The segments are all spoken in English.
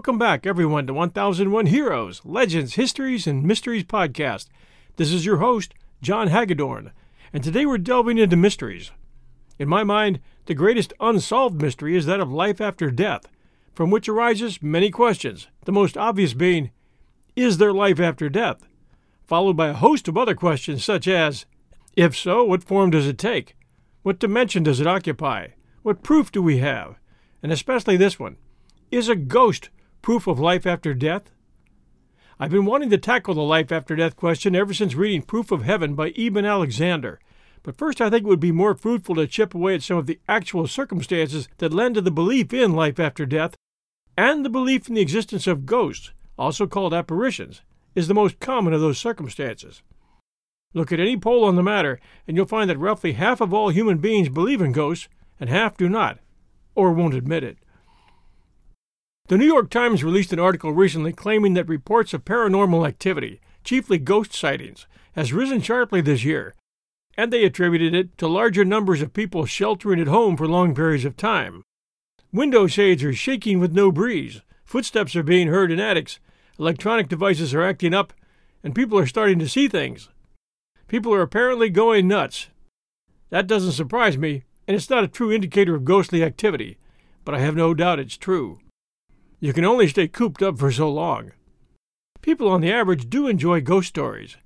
welcome back, everyone, to 1001 Heroes, Legends, Histories, and Mysteries podcast. This is your host, John Hagedorn, and today we're delving into mysteries. In my mind, the greatest unsolved mystery is that of life after death, from which arises many questions, the most obvious being, is there life after death? Followed by a host of other questions such as, if so, what form does it take? What dimension does it occupy? What proof do we have? And especially this one Is a ghost proof of life after death? I've been wanting to tackle the life after death question ever since reading Proof of Heaven by Eben Alexander. But first, I think it would be more fruitful to chip away at some of the actual circumstances that lend to the belief in life after death, and the belief in the existence of ghosts, also called apparitions, is the most common of those circumstances. Look at any poll on the matter, and you'll find that roughly half of all human beings believe in ghosts, and half do not or won't admit it. The New York Times released an article recently claiming that reports of paranormal activity, chiefly ghost sightings, has risen sharply this year, and they attributed it to larger numbers of people sheltering at home for long periods of time. Window shades are shaking with no breeze, footsteps are being heard in attics, electronic devices are acting up, and people are starting to see things. People are apparently going nuts. That doesn't surprise me, and it's not a true indicator of ghostly activity, but I have no doubt it's true. You can only stay cooped up for so long. People on the average do enjoy ghost stories.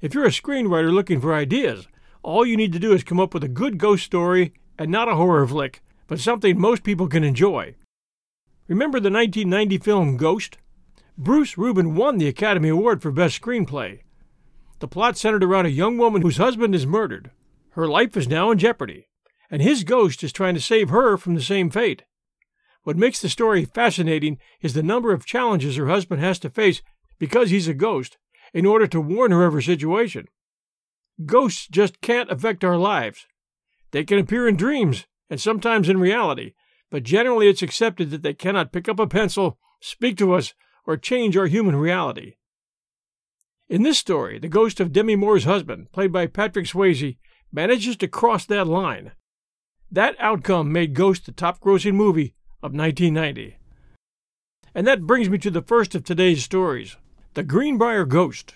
If you're a screenwriter looking for ideas, all you need to do is come up with a good ghost story and not a horror flick, but something most people can enjoy. Remember the 1990 film Ghost? Bruce Rubin won the Academy Award for Best Screenplay. The plot centered around a young woman whose husband is murdered. Her life is now in jeopardy and his ghost is trying to save her from the same fate. What makes the story fascinating is the number of challenges her husband has to face because he's a ghost in order to warn her of her situation. Ghosts just can't affect our lives. They can appear in dreams and sometimes in reality, but generally it's accepted that they cannot pick up a pencil, speak to us, or change our human reality. In this story, the ghost of Demi Moore's husband, played by Patrick Swayze, manages to cross that line that outcome made Ghost the top grossing movie of 1990. And that brings me to the first of today's stories The Greenbrier Ghost.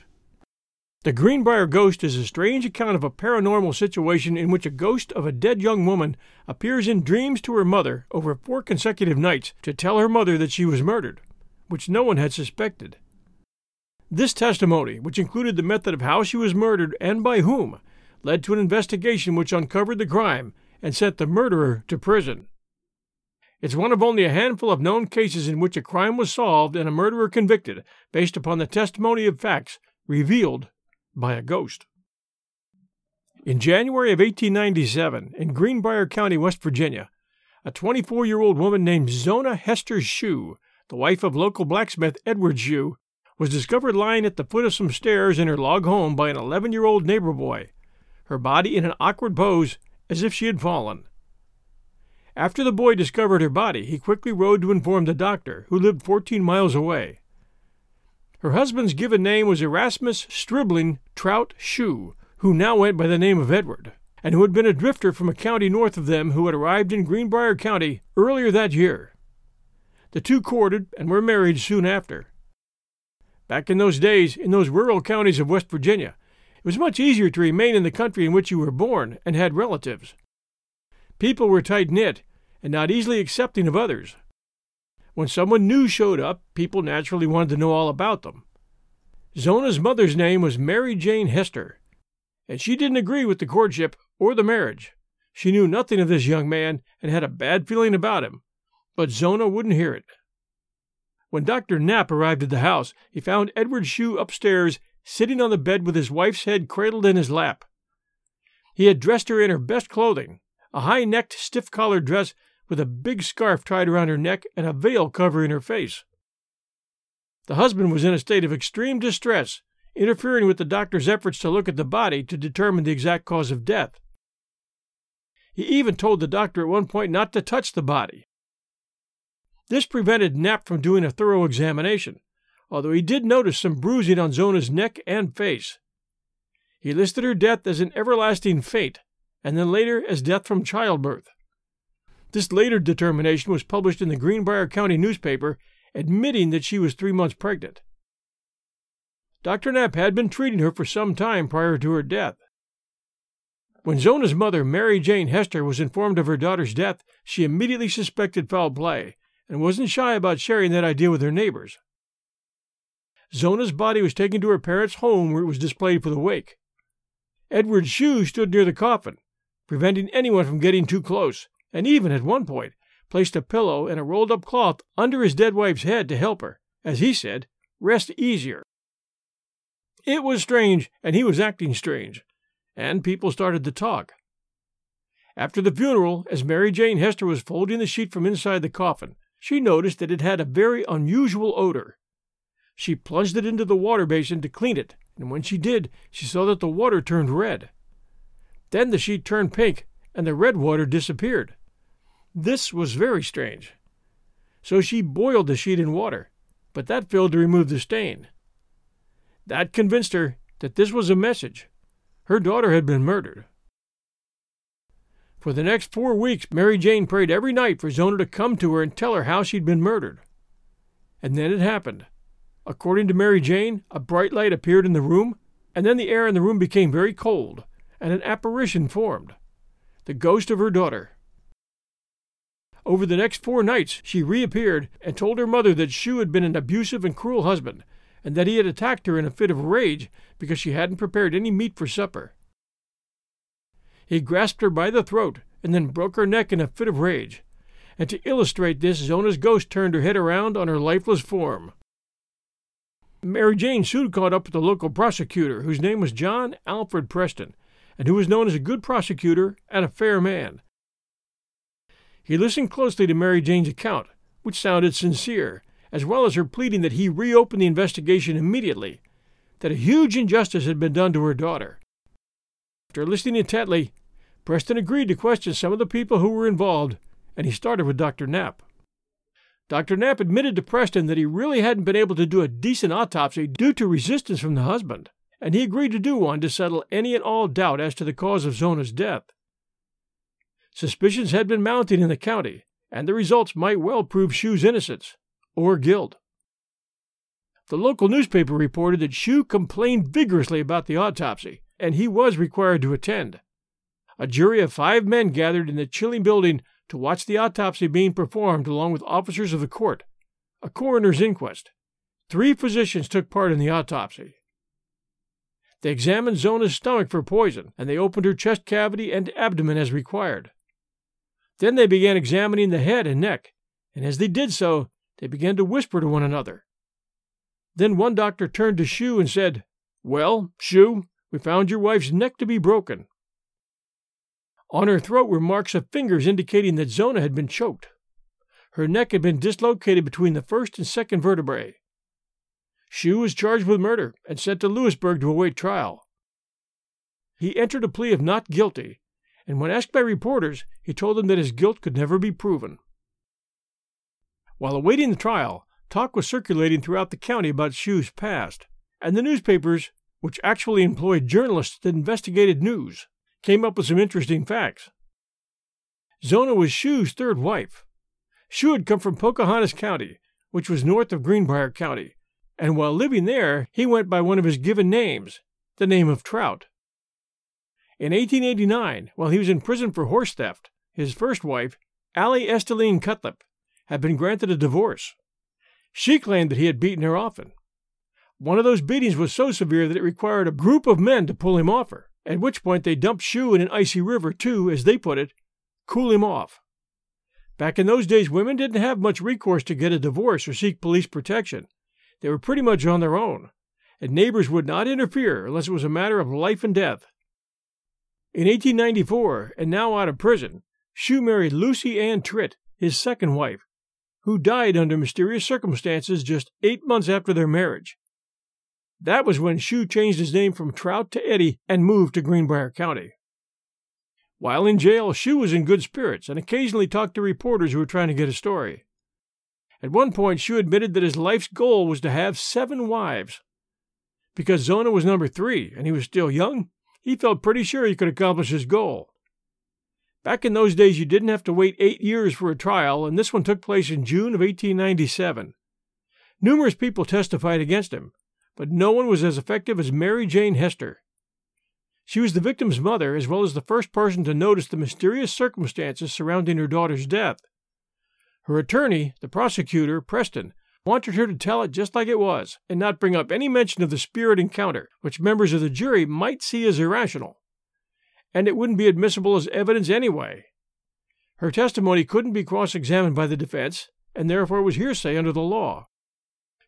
The Greenbrier Ghost is a strange account of a paranormal situation in which a ghost of a dead young woman appears in dreams to her mother over four consecutive nights to tell her mother that she was murdered, which no one had suspected. This testimony, which included the method of how she was murdered and by whom, led to an investigation which uncovered the crime and sent the murderer to prison. It's one of only a handful of known cases in which a crime was solved and a murderer convicted based upon the testimony of facts revealed by a ghost. In January of 1897, in Greenbrier County, West Virginia, a 24 year old woman named Zona Hester Shue, the wife of local blacksmith Edward Shue, was discovered lying at the foot of some stairs in her log home by an 11 year old neighbor boy, her body in an awkward pose as if she had fallen. After the boy discovered her body, he quickly rode to inform the doctor, who lived 14 miles away. Her husband's given name was Erasmus Stribling Trout Shue, who now went by the name of Edward, and who had been a drifter from a county north of them who had arrived in Greenbrier County earlier that year. The two courted and were married soon after. Back in those days, in those rural counties of West Virginia, it was much easier to remain in the country in which you were born and had relatives. People were tight knit and not easily accepting of others. When someone new showed up, people naturally wanted to know all about them. Zona's mother's name was Mary Jane Hester, and she didn't agree with the courtship or the marriage. She knew nothing of this young man and had a bad feeling about him, but Zona wouldn't hear it. When Dr. Knapp arrived at the house, he found Edward Shue upstairs sitting on the bed with his wife's head cradled in his lap. He had dressed her in her best clothing a high necked, stiff collared dress with a big scarf tied around her neck and a veil covering her face. The husband was in a state of extreme distress, interfering with the doctor's efforts to look at the body to determine the exact cause of death. He even told the doctor at one point not to touch the body. This prevented Knapp from doing a thorough examination, although he did notice some bruising on Zona's neck and face. He listed her death as an everlasting faint, and then later as death from childbirth. This later determination was published in the Greenbrier County newspaper admitting that she was three months pregnant. Dr. Knapp had been treating her for some time prior to her death. When Zona's mother, Mary Jane Hester, was informed of her daughter's death, she immediately suspected foul play and wasn't shy about sharing that idea with her neighbors. Zona's body was taken to her parents' home where it was displayed for the wake. Edward's Shue stood near the coffin, preventing anyone from getting too close, and even, at one point, placed a pillow and a rolled up cloth under his dead wife's head to help her, as he said, rest easier. It was strange, and he was acting strange, and people started to talk. After the funeral, as Mary Jane Hester was folding the sheet from inside the coffin, she noticed that it had a very unusual odor. She plunged it into the water basin to clean it, and when she did, she saw that the water turned red. Then the sheet turned pink, and the red water disappeared. This was very strange. So she boiled the sheet in water, but that failed to remove the stain. That convinced her that this was a message. Her daughter had been murdered. For the next four weeks, Mary Jane prayed every night for Zona to come to her and tell her how she'd been murdered. And then it happened. According to Mary Jane, a bright light appeared in the room, and then the air in the room became very cold, and an apparition formed the ghost of her daughter. Over the next four nights, she reappeared and told her mother that Shue had been an abusive and cruel husband, and that he had attacked her in a fit of rage because she hadn't prepared any meat for supper. He grasped her by the throat and then broke her neck in a fit of rage. And to illustrate this, Zona's ghost turned her head around on her lifeless form. Mary Jane soon caught up with the local prosecutor, whose name was John Alfred Preston, and who was known as a good prosecutor and a fair man. He listened closely to Mary Jane's account, which sounded sincere, as well as her pleading that he reopen the investigation immediately, that a huge injustice had been done to her daughter. After listening intently, Preston agreed to question some of the people who were involved, and he started with Dr. Knapp. Dr. Knapp admitted to Preston that he really hadn't been able to do a decent autopsy due to resistance from the husband, and he agreed to do one to settle any and all doubt as to the cause of Zona's death. Suspicions had been mounting in the county, and the results might well prove Shue's innocence or guilt. The local newspaper reported that Shue complained vigorously about the autopsy, and he was required to attend. A jury of five men gathered in the chilling building to watch the autopsy being performed along with officers of the court, a coroner's inquest. Three physicians took part in the autopsy. They examined Zona's stomach for poison, and they opened her chest cavity and abdomen as required. Then they began examining the head and neck, and as they did so, they began to whisper to one another. Then one doctor turned to Shue and said, Well, Shue, we found your wife's neck to be broken. On her throat were marks of fingers indicating that Zona had been choked. Her neck had been dislocated between the first and second vertebrae. Shue was charged with murder and sent to Lewisburg to await trial. He entered a plea of not guilty and when asked by reporters, he told them that his guilt could never be proven. While awaiting the trial, talk was circulating throughout the county about Shue's past, and the newspapers, which actually employed journalists that investigated news, came up with some interesting facts. Zona was Shue's third wife. Shue had come from Pocahontas County, which was north of Greenbrier County, and while living there, he went by one of his given names, the name of Trout. In 1889, while he was in prison for horse theft, his first wife, Allie Esteline Cutlip, had been granted a divorce. She claimed that he had beaten her often. One of those beatings was so severe that it required a group of men to pull him off her, at which point they dumped Shue in an icy river to, as they put it, cool him off. Back in those days, women didn't have much recourse to get a divorce or seek police protection. They were pretty much on their own, and neighbors would not interfere unless it was a matter of life and death. In 1894, and now out of prison, Shue married Lucy Ann Tritt, his second wife, who died under mysterious circumstances just eight months after their marriage. That was when Shue changed his name from Trout to Eddie and moved to Greenbrier County. While in jail, Shue was in good spirits and occasionally talked to reporters who were trying to get a story. At one point, Shue admitted that his life's goal was to have seven wives. Because Zona was number three and he was still young, he felt pretty sure he could accomplish his goal. Back in those days, you didn't have to wait eight years for a trial, and this one took place in June of 1897. Numerous people testified against him, but no one was as effective as Mary Jane Hester. She was the victim's mother, as well as the first person to notice the mysterious circumstances surrounding her daughter's death. Her attorney, the prosecutor, Preston, wanted her to tell it just like it was, and not bring up any mention of the spirit encounter, which members of the jury might see as irrational. And it wouldn't be admissible as evidence anyway. Her testimony couldn't be cross examined by the defense, and therefore was hearsay under the law.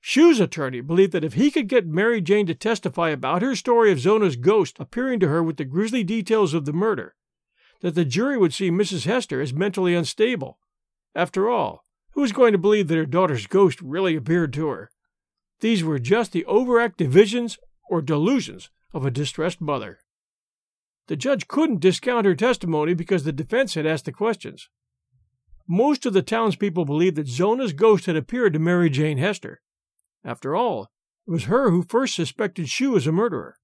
Shue's attorney believed that if he could get Mary Jane to testify about her story of Zona's ghost appearing to her with the grisly details of the murder, that the jury would see Mrs. Hester as mentally unstable. After all, who was going to believe that her daughter's ghost really appeared to her? These were just the overactive visions or delusions of a distressed mother. The judge couldn't discount her testimony because the defense had asked the questions. Most of the townspeople believed that Zona's ghost had appeared to Mary Jane Hester, after all, it was her who first suspected Shue as a murderer.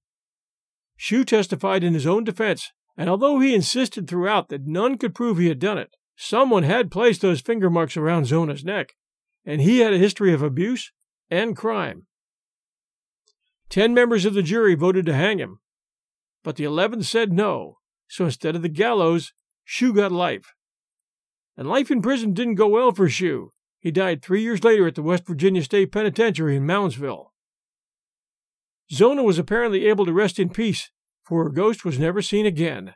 Shue testified in his own defense, and although he insisted throughout that none could prove he had done it, someone had placed those finger marks around Zona's neck, and he had a history of abuse and crime. Ten members of the jury voted to hang him, but the eleventh said no, so instead of the gallows, Shue got life. And life in prison didn't go well for Shue, he died three years later at the West Virginia State Penitentiary in Moundsville. Zona was apparently able to rest in peace, for her ghost was never seen again.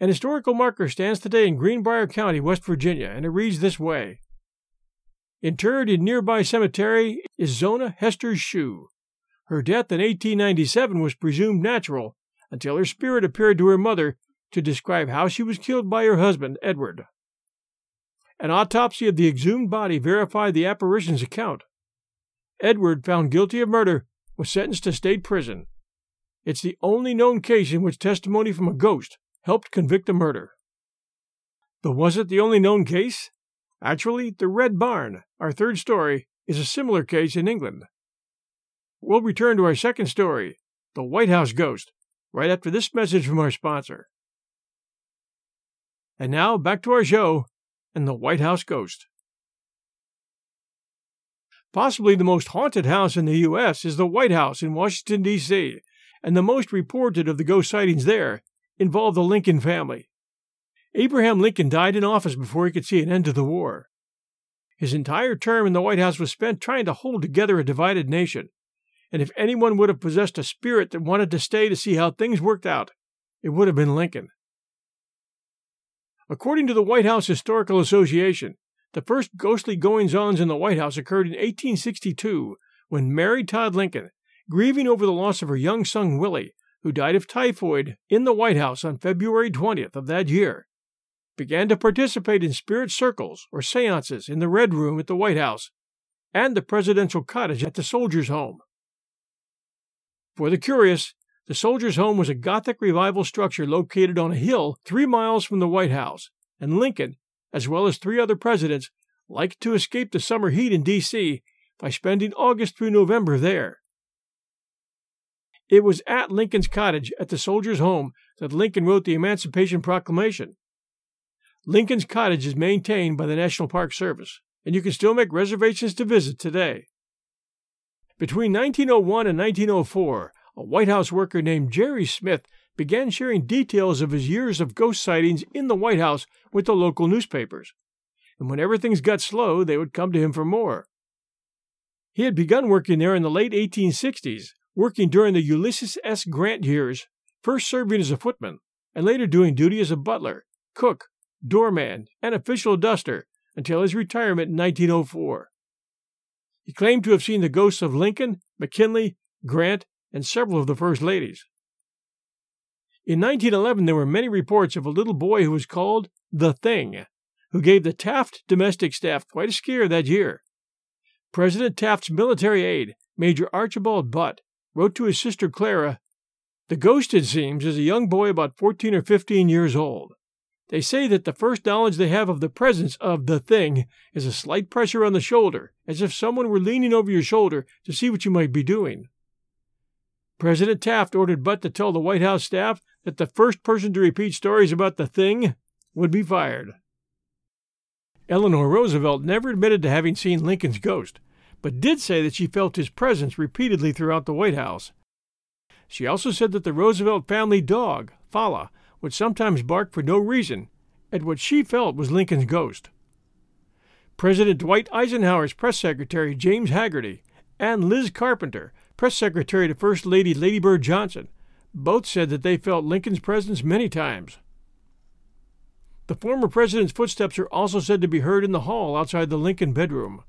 An historical marker stands today in Greenbrier County, West Virginia, and it reads this way Interred in nearby cemetery is Zona Hester Shue. Her death in 1897 was presumed natural until her spirit appeared to her mother to describe how she was killed by her husband, Edward. An autopsy of the exhumed body verified the apparition's account. Edward, found guilty of murder, was sentenced to state prison. It's the only known case in which testimony from a ghost helped convict a murder. But was it the only known case? Actually, the Red Barn, our third story, is a similar case in England. We'll return to our second story, The White House Ghost, right after this message from our sponsor. And now, back to our show and the White House Ghost. Possibly the most haunted house in the U.S. is the White House in Washington, D.C., and the most reported of the ghost sightings there involve the Lincoln family. Abraham Lincoln died in office before he could see an end to the war. His entire term in the White House was spent trying to hold together a divided nation, and if anyone would have possessed a spirit that wanted to stay to see how things worked out, it would have been Lincoln. According to the White House Historical Association, the first ghostly goings ons in the White House occurred in 1862 when Mary Todd Lincoln, grieving over the loss of her young son Willie, who died of typhoid in the White House on February 20th of that year, began to participate in spirit circles or seances in the Red Room at the White House and the presidential cottage at the Soldiers' Home. For the curious, the Soldiers' Home was a Gothic revival structure located on a hill three miles from the White House, and Lincoln, as well as three other presidents, liked to escape the summer heat in D.C. by spending August through November there. It was at Lincoln's cottage at the Soldiers' Home that Lincoln wrote the Emancipation Proclamation. Lincoln's cottage is maintained by the National Park Service, and you can still make reservations to visit today. Between 1901 and 1904, a White House worker named Jerry Smith began sharing details of his years of ghost sightings in the White House with the local newspapers. And whenever things got slow, they would come to him for more. He had begun working there in the late 1860s, working during the Ulysses S. Grant years, first serving as a footman, and later doing duty as a butler, cook, doorman, and official duster until his retirement in 1904. He claimed to have seen the ghosts of Lincoln, McKinley, Grant, and several of the first ladies. In 1911, there were many reports of a little boy who was called the Thing, who gave the Taft domestic staff quite a scare that year. President Taft's military aide, Major Archibald Butt, wrote to his sister Clara, The ghost, it seems, is a young boy about 14 or 15 years old. They say that the first knowledge they have of the presence of the thing is a slight pressure on the shoulder, as if someone were leaning over your shoulder to see what you might be doing. President Taft ordered Butt to tell the White House staff that the first person to repeat stories about the thing would be fired. Eleanor Roosevelt never admitted to having seen Lincoln's ghost, but did say that she felt his presence repeatedly throughout the White House. She also said that the Roosevelt family dog, Fala, would sometimes bark for no reason at what she felt was Lincoln's ghost. President Dwight Eisenhower's press secretary, James Hagerty, and Liz Carpenter, press secretary to First Lady Lady Bird Johnson, both said that they felt Lincoln's presence many times. The former president's footsteps are also said to be heard in the hall outside the Lincoln bedroom.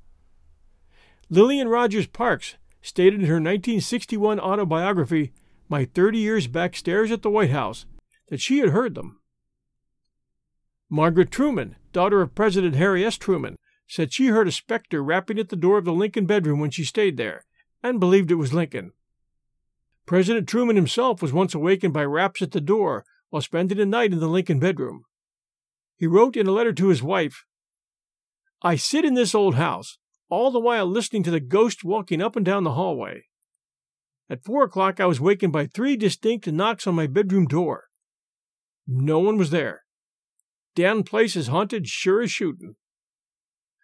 Lillian Rogers Parks stated in her 1961 autobiography, My 30 Years Backstairs at the White House, that she had heard them. Margaret Truman, daughter of President Harry S. Truman, said she heard a specter rapping at the door of the Lincoln bedroom when she stayed there, and believed it was Lincoln. President Truman himself was once awakened by raps at the door while spending a night in the Lincoln bedroom. He wrote in a letter to his wife I sit in this old house, all the while listening to the ghost walking up and down the hallway. At four o'clock, I was wakened by three distinct knocks on my bedroom door. No one was there. Damn place is haunted, sure as shooting.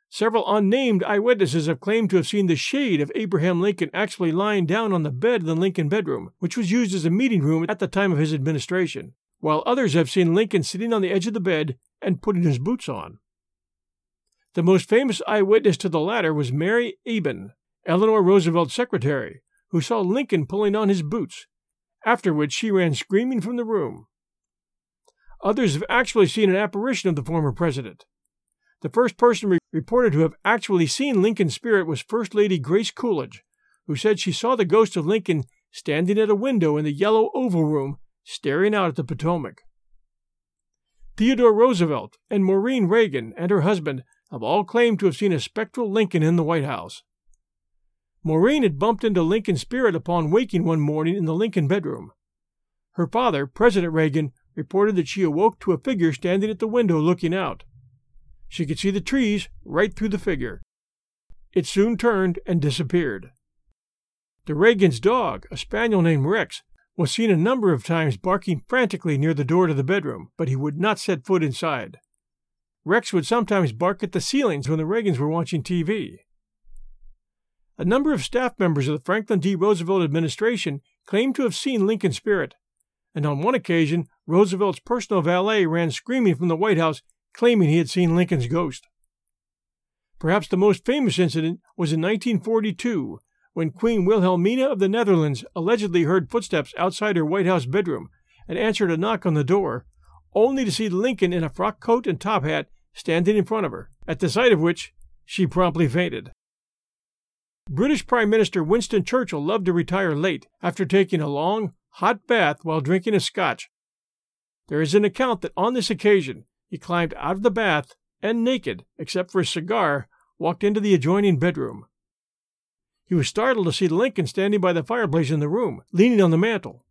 Several unnamed eyewitnesses have claimed to have seen the shade of Abraham Lincoln actually lying down on the bed in the Lincoln bedroom, which was used as a meeting room at the time of his administration, while others have seen Lincoln sitting on the edge of the bed and putting his boots on. The most famous eyewitness to the latter was Mary Eben, Eleanor Roosevelt's secretary, who saw Lincoln pulling on his boots, after which she ran screaming from the room. Others have actually seen an apparition of the former president. The first person re- reported to have actually seen Lincoln's spirit was First Lady Grace Coolidge, who said she saw the ghost of Lincoln standing at a window in the yellow Oval Room, staring out at the Potomac. Theodore Roosevelt and Maureen Reagan and her husband have all claimed to have seen a spectral Lincoln in the White House. Maureen had bumped into Lincoln's spirit upon waking one morning in the Lincoln bedroom. Her father, President Reagan, reported that she awoke to a figure standing at the window looking out. She could see the trees right through the figure. It soon turned and disappeared. The Reagan's dog, a spaniel named Rex, was seen a number of times barking frantically near the door to the bedroom, but he would not set foot inside. Rex would sometimes bark at the ceilings when the Reagans were watching TV. A number of staff members of the Franklin D. Roosevelt administration claimed to have seen Lincoln's spirit, and on one occasion, Roosevelt's personal valet ran screaming from the White House, claiming he had seen Lincoln's ghost. Perhaps the most famous incident was in 1942 when Queen Wilhelmina of the Netherlands allegedly heard footsteps outside her White House bedroom and answered a knock on the door, only to see Lincoln in a frock coat and top hat standing in front of her, at the sight of which she promptly fainted. British Prime Minister Winston Churchill loved to retire late after taking a long, hot bath while drinking a scotch. There is an account that on this occasion he climbed out of the bath and naked, except for a cigar, walked into the adjoining bedroom. He was startled to see Lincoln standing by the fireplace in the room, leaning on the mantel.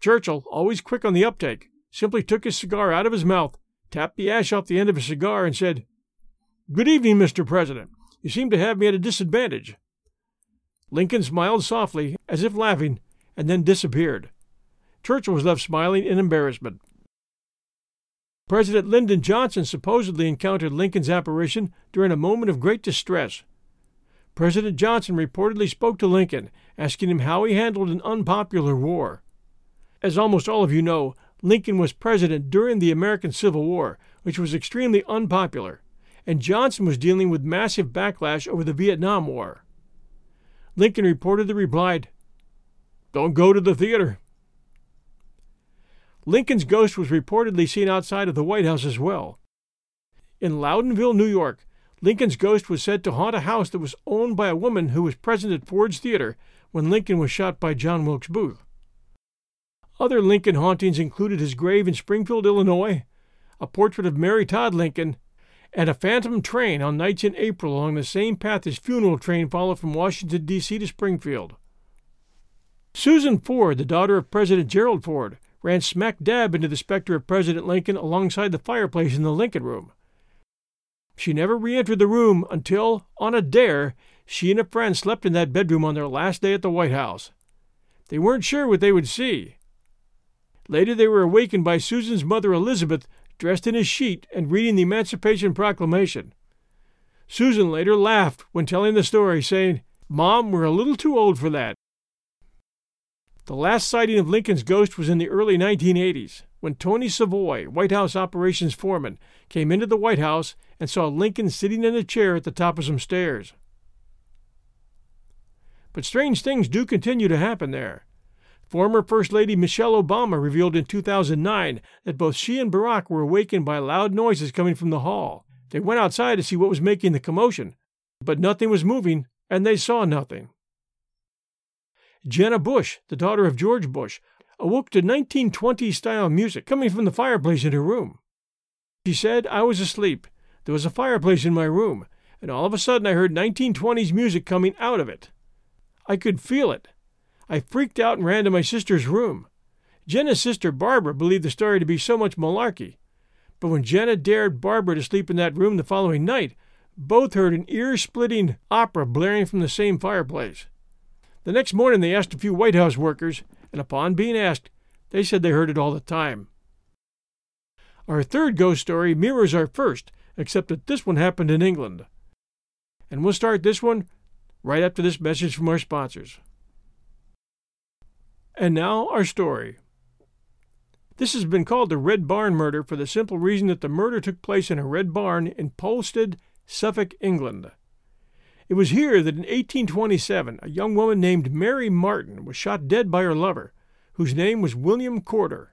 Churchill, always quick on the uptake, simply took his cigar out of his mouth, tapped the ash off the end of his cigar, and said, Good evening, Mr. President. You seem to have me at a disadvantage. Lincoln smiled softly, as if laughing, and then disappeared. Churchill was left smiling in embarrassment. President Lyndon Johnson supposedly encountered Lincoln's apparition during a moment of great distress. President Johnson reportedly spoke to Lincoln, asking him how he handled an unpopular war. As almost all of you know, Lincoln was president during the American Civil War, which was extremely unpopular, and Johnson was dealing with massive backlash over the Vietnam War. Lincoln reportedly replied, Don't go to the theater. Lincoln's ghost was reportedly seen outside of the White House as well. In Loudonville, New York, Lincoln's ghost was said to haunt a house that was owned by a woman who was present at Ford's Theater when Lincoln was shot by John Wilkes Booth. Other Lincoln hauntings included his grave in Springfield, Illinois, a portrait of Mary Todd Lincoln, and a phantom train on nights in April along the same path his funeral train followed from Washington, D.C. to Springfield. Susan Ford, the daughter of President Gerald Ford, ran smack dab into the specter of President Lincoln alongside the fireplace in the Lincoln Room. She never re entered the room until, on a dare, she and a friend slept in that bedroom on their last day at the White House. They weren't sure what they would see. Later, they were awakened by Susan's mother, Elizabeth, dressed in a sheet and reading the Emancipation Proclamation. Susan later laughed when telling the story, saying, Mom, we're a little too old for that. The last sighting of Lincoln's ghost was in the early 1980s, when Tony Savoy, White House operations foreman, came into the White House and saw Lincoln sitting in a chair at the top of some stairs. But strange things do continue to happen there. Former First Lady Michelle Obama revealed in 2009 that both she and Barack were awakened by loud noises coming from the hall. They went outside to see what was making the commotion, but nothing was moving, and they saw nothing. Jenna Bush, the daughter of George Bush, awoke to 1920s style music coming from the fireplace in her room. She said, I was asleep. There was a fireplace in my room, and all of a sudden I heard 1920s music coming out of it. I could feel it. I freaked out and ran to my sister's room. Jenna's sister Barbara believed the story to be so much malarkey. But when Jenna dared Barbara to sleep in that room the following night, both heard an ear splitting opera blaring from the same fireplace. The next morning they asked a few White House workers, and upon being asked, they said they heard it all the time. Our third ghost story mirrors our first, except that this one happened in England. And we'll start this one right after this message from our sponsors. And now, our story. This has been called the Red Barn murder for the simple reason that the murder took place in a red barn in Polstead, Suffolk, England. It was here that in 1827 a young woman named Mary Marten was shot dead by her lover, whose name was William Corder.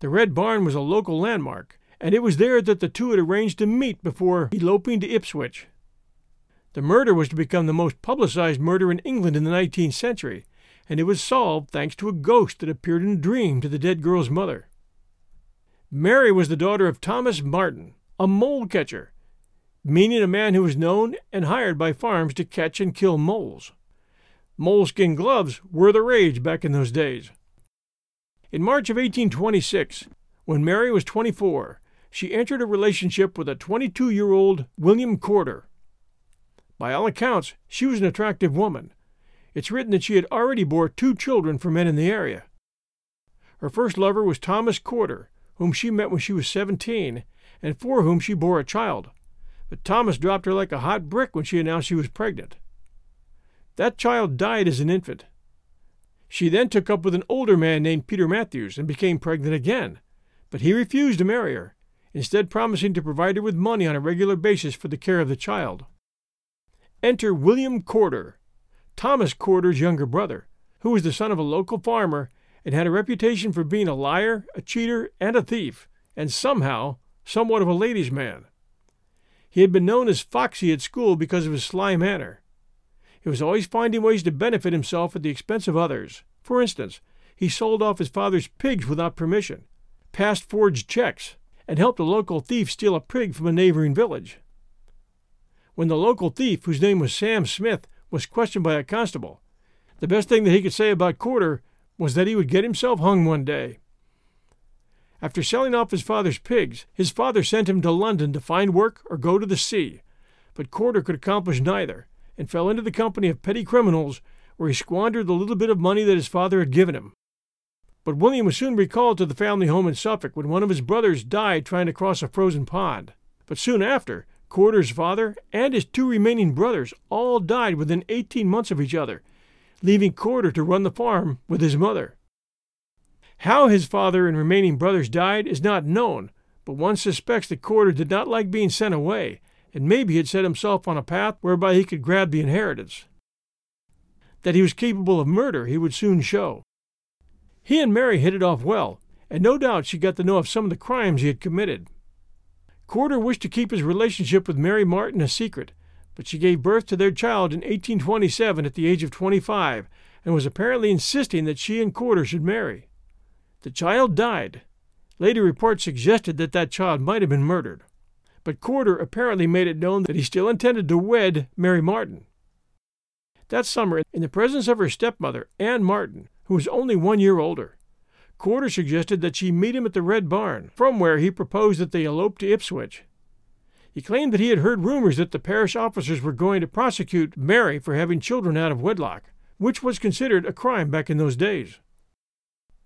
The Red Barn was a local landmark, and it was there that the two had arranged to meet before eloping to Ipswich. The murder was to become the most publicized murder in England in the 19th century, and it was solved thanks to a ghost that appeared in a dream to the dead girl's mother. Mary was the daughter of Thomas Marten, a mole catcher, meaning a man who was known and hired by farms to catch and kill moles. Moleskin gloves were the rage back in those days. In March of 1826, when Mary was 24, she entered a relationship with a 22 year old William Corder. By all accounts, she was an attractive woman. It's written that she had already bore two children for men in the area. Her first lover was Thomas Corder, whom she met when she was 17, and for whom she bore a child but Thomas dropped her like a hot brick when she announced she was pregnant. That child died as an infant. She then took up with an older man named Peter Matthews and became pregnant again, but he refused to marry her, instead promising to provide her with money on a regular basis for the care of the child. Enter William Corder, Thomas Corder's younger brother, who was the son of a local farmer and had a reputation for being a liar, a cheater, and a thief, and somehow somewhat of a ladies' man. He had been known as Foxy at school because of his sly manner. He was always finding ways to benefit himself at the expense of others. For instance, he sold off his father's pigs without permission, passed forged checks, and helped a local thief steal a pig from a neighboring village. When the local thief, whose name was Sam Smith, was questioned by a constable, the best thing that he could say about Corder was that he would get himself hung one day. After selling off his father's pigs, his father sent him to London to find work or go to the sea. But Corder could accomplish neither, and fell into the company of petty criminals, where he squandered the little bit of money that his father had given him. But William was soon recalled to the family home in Suffolk when one of his brothers died trying to cross a frozen pond. But soon after, Corder's father and his two remaining brothers all died within eighteen months of each other, leaving Corder to run the farm with his mother. How his father and remaining brothers died is not known, but one suspects that Corder did not like being sent away, and maybe had set himself on a path whereby he could grab the inheritance. That he was capable of murder he would soon show. He and Mary hit it off well, and no doubt she got to know of some of the crimes he had committed. Corder wished to keep his relationship with Mary Marten a secret, but she gave birth to their child in 1827 at the age of 25 and was apparently insisting that she and Corder should marry. The child died. Later reports suggested that that child might have been murdered, but Corder apparently made it known that he still intended to wed Mary Marten. That summer, in the presence of her stepmother, Anne Martin, who was only one year older, Corder suggested that she meet him at the Red Barn, from where he proposed that they elope to Ipswich. He claimed that he had heard rumors that the parish officers were going to prosecute Mary for having children out of wedlock, which was considered a crime back in those days.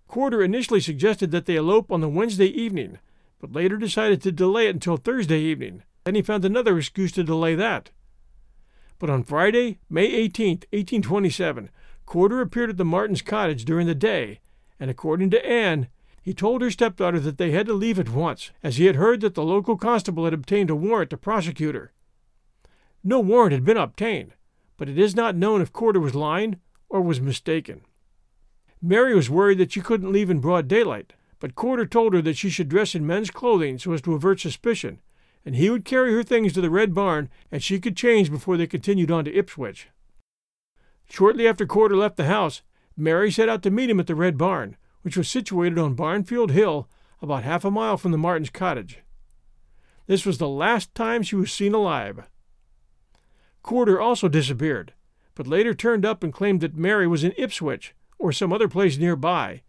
Corder initially suggested that they elope on the Wednesday evening, but later decided to delay it until Thursday evening, Then he found another excuse to delay that. But on Friday, May 18, 1827, Corder appeared at the Martens' cottage during the day, and according to Anne, he told her stepdaughter that they had to leave at once, as he had heard that the local constable had obtained a warrant to prosecute her. No warrant had been obtained, but it is not known if Corder was lying or was mistaken. Mary was worried that she couldn't leave in broad daylight, but Corder told her that she should dress in men's clothing so as to avert suspicion, and he would carry her things to the Red Barn and she could change before they continued on to Ipswich. Shortly after Corder left the house, Mary set out to meet him at the Red Barn, which was situated on Barnfield Hill, about half a mile from the Martens' cottage. This was the last time she was seen alive. Corder also disappeared, but later turned up and claimed that Mary was in Ipswich or some other place nearby,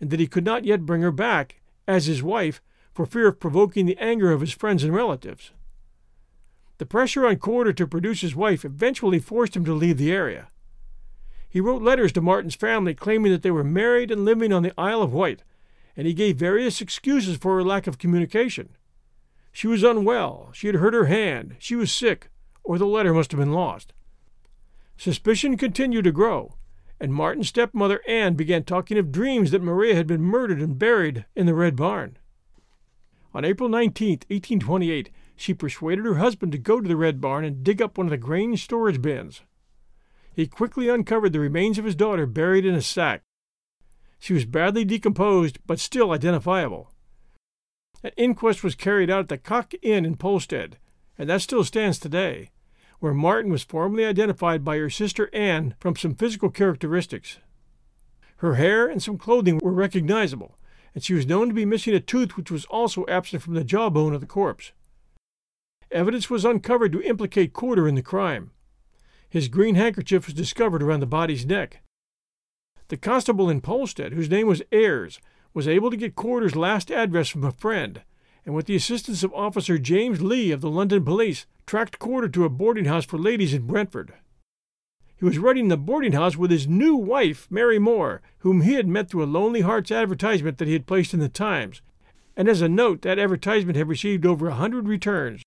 and that he could not yet bring her back, as his wife, for fear of provoking the anger of his friends and relatives. The pressure on Corder to produce his wife eventually forced him to leave the area. He wrote letters to Marten's family claiming that they were married and living on the Isle of Wight, and he gave various excuses for her lack of communication. She was unwell, she had hurt her hand, she was sick, or the letter must have been lost. Suspicion continued to grow, and Marten's stepmother Anne began talking of dreams that Maria had been murdered and buried in the Red Barn. On April 19, 1828, she persuaded her husband to go to the Red Barn and dig up one of the grain storage bins he quickly uncovered the remains of his daughter buried in a sack. She was badly decomposed, but still identifiable. An inquest was carried out at the Cock Inn in Polstead, and that still stands today, where Marten was formally identified by her sister Anne from some physical characteristics. Her hair and some clothing were recognizable, and she was known to be missing a tooth which was also absent from the jawbone of the corpse. Evidence was uncovered to implicate Corder in the crime. His green handkerchief was discovered around the body's neck. The constable in Polstead, whose name was Ayres, was able to get Corder's last address from a friend, and with the assistance of Officer James Lee of the London Police, tracked Corder to a boarding house for ladies in Brentford. He was renting the boarding house with his new wife, Mary Moore, whom he had met through a Lonely Hearts advertisement that he had placed in the Times, and as a note, that advertisement had received over a hundred returns.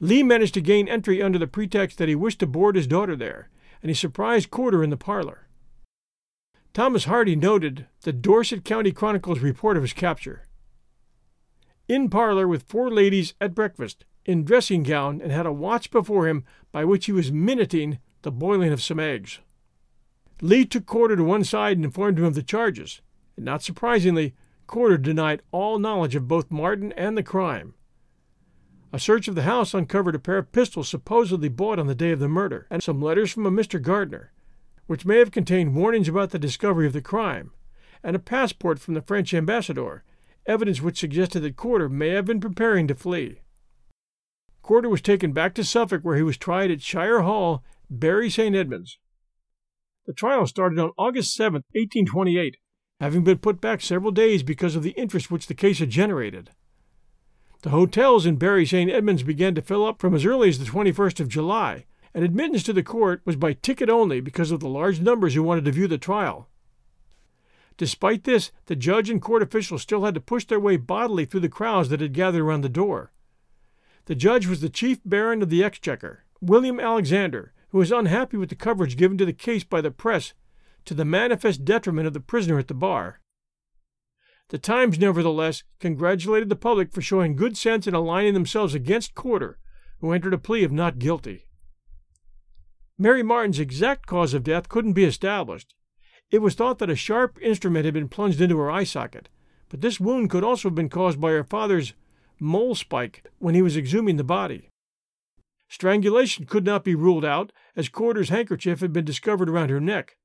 Lee managed to gain entry under the pretext that he wished to board his daughter there, and he surprised Corder in the parlor. Thomas Hardy noted the Dorset County Chronicle's report of his capture. In parlor with four ladies at breakfast, in dressing gown, and had a watch before him by which he was minuting the boiling of some eggs. Lee took Corder to one side and informed him of the charges, and not surprisingly, Corder denied all knowledge of both Marten and the crime. A search of the house uncovered a pair of pistols supposedly bought on the day of the murder, and some letters from a Mr. Gardner, which may have contained warnings about the discovery of the crime, and a passport from the French ambassador, evidence which suggested that Corder may have been preparing to flee. Corder was taken back to Suffolk, where he was tried at Shire Hall, Bury St. Edmunds. The trial started on August 7, 1828, having been put back several days because of the interest which the case had generated. The hotels in Bury St. Edmunds began to fill up from as early as the 21st of July, and admittance to the court was by ticket only because of the large numbers who wanted to view the trial. Despite this, the judge and court officials still had to push their way bodily through the crowds that had gathered around the door. The judge was the chief baron of the Exchequer, William Alexander, who was unhappy with the coverage given to the case by the press, to the manifest detriment of the prisoner at the bar. The Times, nevertheless, congratulated the public for showing good sense in aligning themselves against Corder, who entered a plea of not guilty. Mary Marten's exact cause of death couldn't be established. It was thought that a sharp instrument had been plunged into her eye socket, but this wound could also have been caused by her father's mole spike when he was exhuming the body. Strangulation could not be ruled out, as Corder's handkerchief had been discovered around her neck.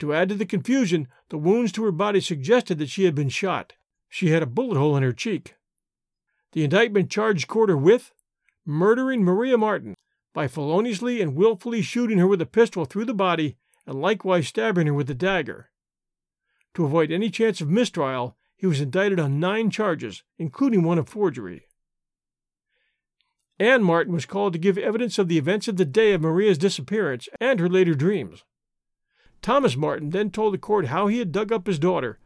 To add to the confusion, the wounds to her body suggested that she had been shot. She had a bullet hole in her cheek. The indictment charged Corder with murdering Maria Marten by feloniously and wilfully shooting her with a pistol through the body and likewise stabbing her with a dagger. To avoid any chance of mistrial, he was indicted on nine charges, including one of forgery. Anne Marten was called to give evidence of the events of the day of Maria's disappearance and her later dreams. Thomas Marten then told the court how he had dug up his daughter,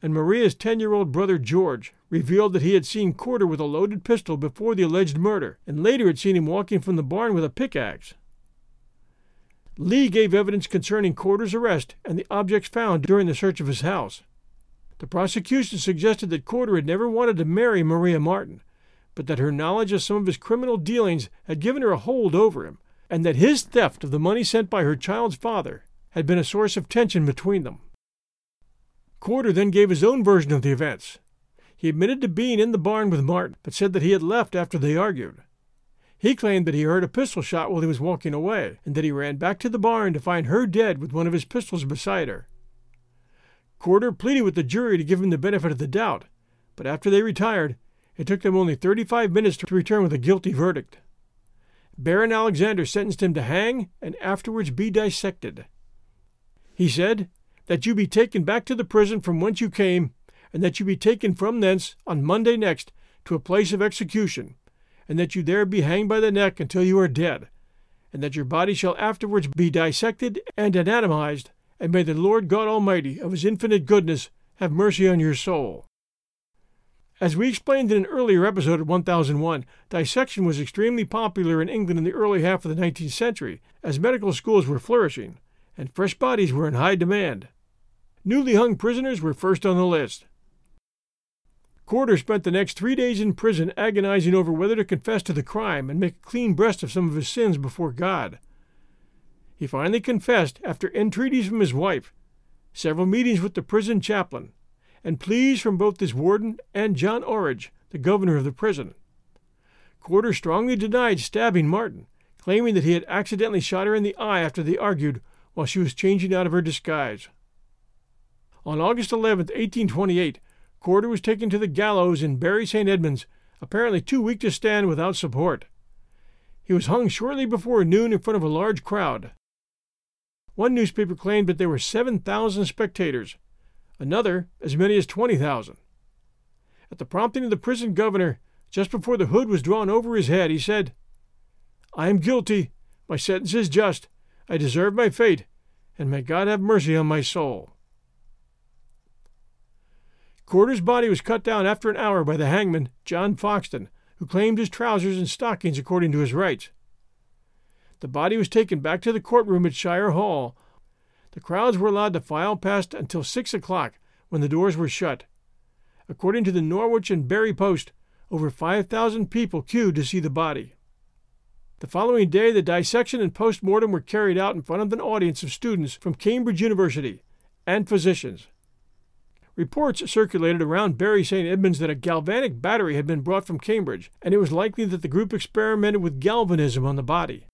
and Maria's 10 year old brother George revealed that he had seen Corder with a loaded pistol before the alleged murder, and later had seen him walking from the barn with a pickaxe. Lee gave evidence concerning Corder's arrest and the objects found during the search of his house. The prosecution suggested that Corder had never wanted to marry Maria Marten, but that her knowledge of some of his criminal dealings had given her a hold over him, and that his theft of the money sent by her child's father had been a source of tension between them. Corder then gave his own version of the events. He admitted to being in the barn with Marten, but said that he had left after they argued. He claimed that he heard a pistol shot while he was walking away, and that he ran back to the barn to find her dead with one of his pistols beside her. Corder pleaded with the jury to give him the benefit of the doubt, but after they retired, it took them only 35 minutes to return with a guilty verdict. Baron Alexander sentenced him to hang and afterwards be dissected. He said, That you be taken back to the prison from whence you came, and that you be taken from thence on Monday next to a place of execution, and that you there be hanged by the neck until you are dead, and that your body shall afterwards be dissected and anatomized, and may the Lord God Almighty, of his infinite goodness, have mercy on your soul. As we explained in an earlier episode of 1001, dissection was extremely popular in England in the early half of the 19th century, as medical schools were flourishing, and fresh bodies were in high demand. Newly hung prisoners were first on the list. Corder spent the next three days in prison agonizing over whether to confess to the crime and make a clean breast of some of his sins before God. He finally confessed after entreaties from his wife, several meetings with the prison chaplain, and pleas from both his warden and John Orridge, the governor of the prison. Corder strongly denied stabbing Marten, claiming that he had accidentally shot her in the eye after they argued while she was changing out of her disguise. On August 11, 1828, Corder was taken to the gallows in Bury St. Edmunds, apparently too weak to stand without support. He was hung shortly before noon in front of a large crowd. One newspaper claimed that there were 7,000 spectators, another as many as 20,000. At the prompting of the prison governor, just before the hood was drawn over his head, he said, I am guilty. My sentence is just. I deserve my fate, and may God have mercy on my soul. Corder's body was cut down after an hour by the hangman, John Foxton, who claimed his trousers and stockings according to his rights. The body was taken back to the courtroom at Shire Hall. The crowds were allowed to file past until six o'clock, when the doors were shut. According to the Norwich and Bury Post, over 5,000 people queued to see the body. The following day, the dissection and post mortem were carried out in front of an audience of students from Cambridge University and physicians. Reports circulated around Bury St. Edmunds that a galvanic battery had been brought from Cambridge, and it was likely that the group experimented with galvanism on the body.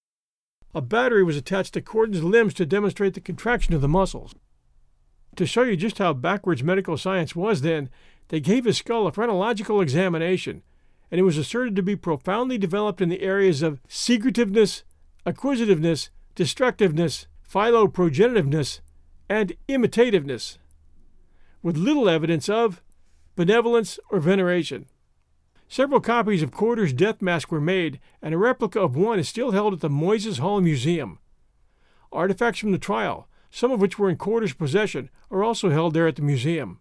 A battery was attached to Corder's limbs to demonstrate the contraction of the muscles. To show you just how backwards medical science was then, they gave his skull a phrenological examination, and it was asserted to be profoundly developed in the areas of secretiveness, acquisitiveness, destructiveness, philoprogenitiveness, and imitativeness, with little evidence of benevolence or veneration. Several copies of Corder's death mask were made, and a replica of one is still held at the Moyse's Hall Museum. Artifacts from the trial, some of which were in Corder's possession, are also held there at the museum.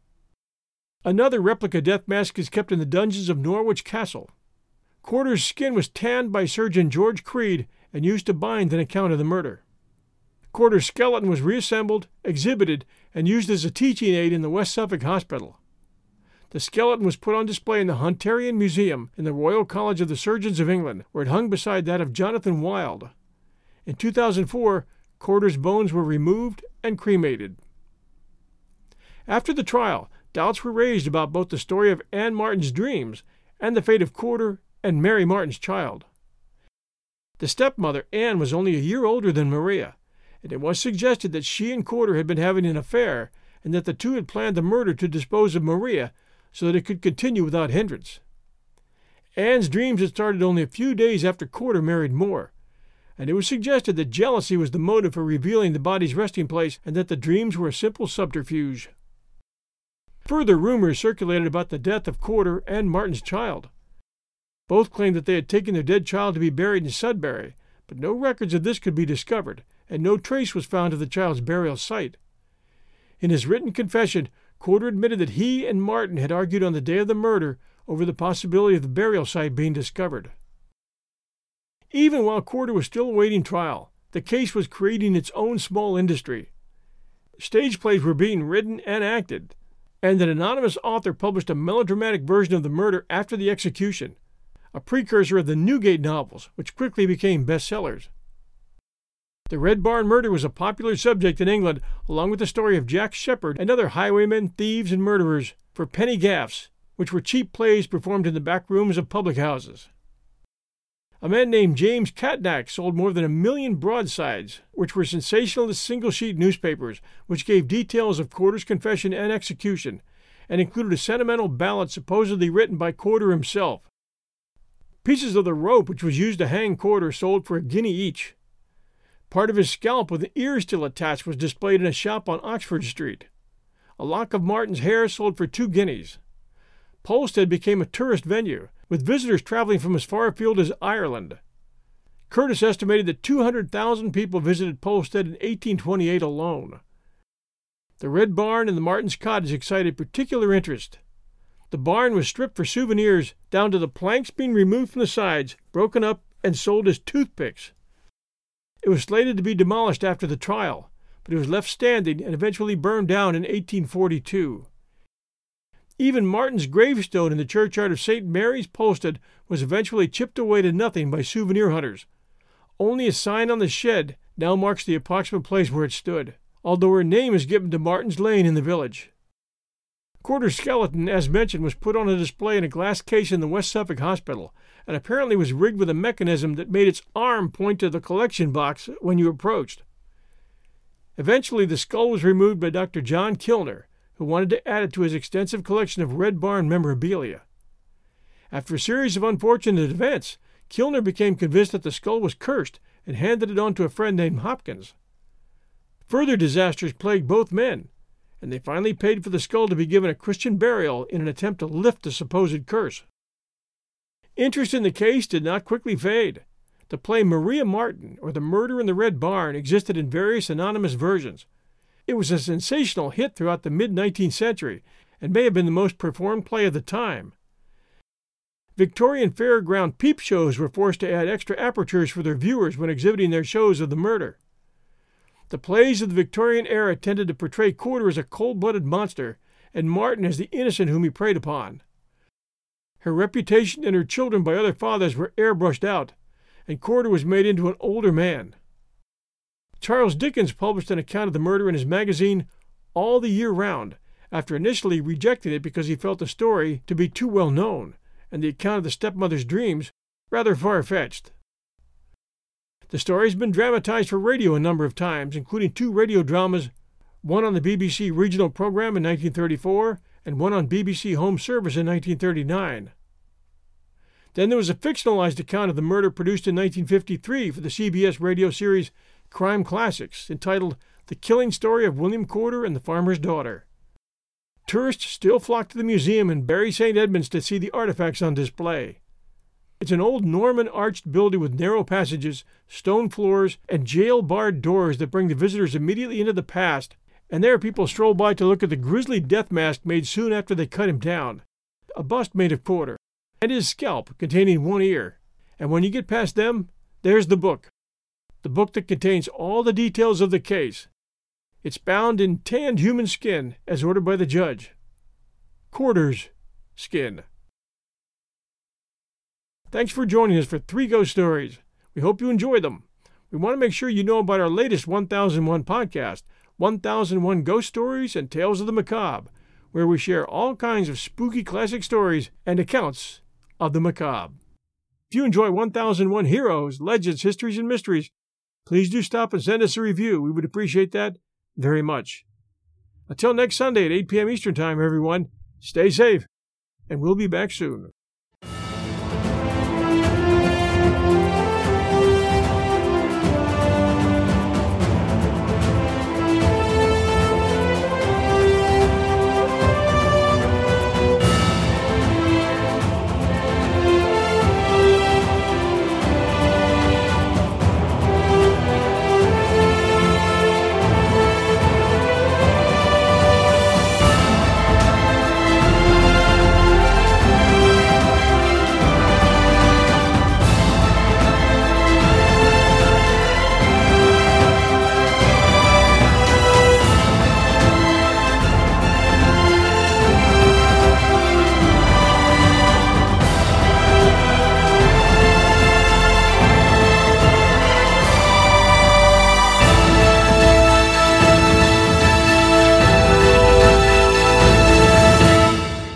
Another replica death mask is kept in the dungeons of Norwich Castle. Corder's skin was tanned by surgeon George Creed and used to bind an account of the murder. Corder's skeleton was reassembled, exhibited, and used as a teaching aid in the West Suffolk Hospital. The skeleton was put on display in the Hunterian Museum in the Royal College of the Surgeons of England, where it hung beside that of Jonathan Wild. In 2004, Corder's bones were removed and cremated. After the trial, doubts were raised about both the story of Anne Marten's dreams and the fate of Corder and Mary Marten's child. The stepmother, Anne, was only a year older than Maria, and it was suggested that she and Corder had been having an affair and that the two had planned the murder to dispose of Maria so that it could continue without hindrance. Anne's dreams had started only a few days after Corder married Moore, and it was suggested that jealousy was the motive for revealing the body's resting place and that the dreams were a simple subterfuge. Further rumors circulated about the death of Corder and Marten's child. Both claimed that they had taken their dead child to be buried in Sudbury, but no records of this could be discovered, and no trace was found of the child's burial site. In his written confession, Corder admitted that he and Marten had argued on the day of the murder over the possibility of the burial site being discovered. Even while Corder was still awaiting trial, the case was creating its own small industry. Stage plays were being written and acted, and an anonymous author published a melodramatic version of the murder after the execution, a precursor of the Newgate novels, which quickly became bestsellers. The Red Barn murder was a popular subject in England, along with the story of Jack Sheppard and other highwaymen, thieves, and murderers for penny gaffs, which were cheap plays performed in the back rooms of public houses. A man named James Catnach sold more than a million broadsides, which were sensationalist single sheet newspapers, which gave details of Corder's confession and execution, and included a sentimental ballad supposedly written by Corder himself. Pieces of the rope which was used to hang Corder sold for a guinea each. Part of his scalp with the ears still attached was displayed in a shop on Oxford Street. A lock of Marten's hair sold for two guineas. Polstead became a tourist venue, with visitors traveling from as far afield as Ireland. Curtis estimated that 200,000 people visited Polstead in 1828 alone. The Red Barn and the Martens' Cottage excited particular interest. The barn was stripped for souvenirs down to the planks being removed from the sides, broken up, and sold as toothpicks. It was slated to be demolished after the trial, but it was left standing and eventually burned down in 1842. Even Marten's gravestone in the churchyard of St. Mary's Polstead was eventually chipped away to nothing by souvenir hunters. Only a sign on the shed now marks the approximate place where it stood, although her name is given to Marten's Lane in the village. Corder's skeleton, as mentioned, was put on a display in a glass case in the West Suffolk Hospital, and apparently was rigged with a mechanism that made its arm point to the collection box when you approached. Eventually, the skull was removed by Dr. John Kilner, who wanted to add it to his extensive collection of Red Barn memorabilia. After a series of unfortunate events, Kilner became convinced that the skull was cursed and handed it on to a friend named Hopkins. Further disasters plagued both men, and they finally paid for the skull to be given a Christian burial in an attempt to lift the supposed curse. Interest in the case did not quickly fade. The play Maria Marten, or The Murder in the Red Barn, existed in various anonymous versions, it was a sensational hit throughout the mid 19th century and may have been the most performed play of the time. Victorian fairground peep shows were forced to add extra apertures for their viewers when exhibiting their shows of the murder. The plays of the Victorian era tended to portray Corder as a cold blooded monster and Marten as the innocent whom he preyed upon. Her reputation and her children by other fathers were airbrushed out, and Corder was made into an older man. Charles Dickens published an account of the murder in his magazine All the Year Round, after initially rejecting it because he felt the story to be too well known, and the account of the stepmother's dreams rather far fetched. The story has been dramatized for radio a number of times, including two radio dramas, one on the BBC regional program in 1934 and one on BBC Home Service in 1939. Then there was a fictionalized account of the murder produced in 1953 for the CBS radio series crime classics entitled The Killing Story of William Corder and the Farmer's Daughter. Tourists still flock to the museum in Bury St. Edmunds to see the artifacts on display. It's an old Norman arched building with narrow passages, stone floors, and jail barred doors that bring the visitors immediately into the past, and there people stroll by to look at the grisly death mask made soon after they cut him down, a bust made of Corder, and his scalp containing one ear. And when you get past them, there's the book, the book that contains all the details of the case. It's bound in tanned human skin, as ordered by the judge. Corder's skin. Thanks for joining us for three ghost stories. We hope you enjoy them. We want to make sure you know about our latest 1001 podcast, 1001 Ghost Stories and Tales of the Macabre, where we share all kinds of spooky classic stories and accounts of the macabre. If you enjoy 1001 Heroes, Legends, Histories, and Mysteries, please do stop and send us a review. We would appreciate that very much. Until next Sunday at 8 p.m. Eastern Time, everyone, stay safe, and we'll be back soon.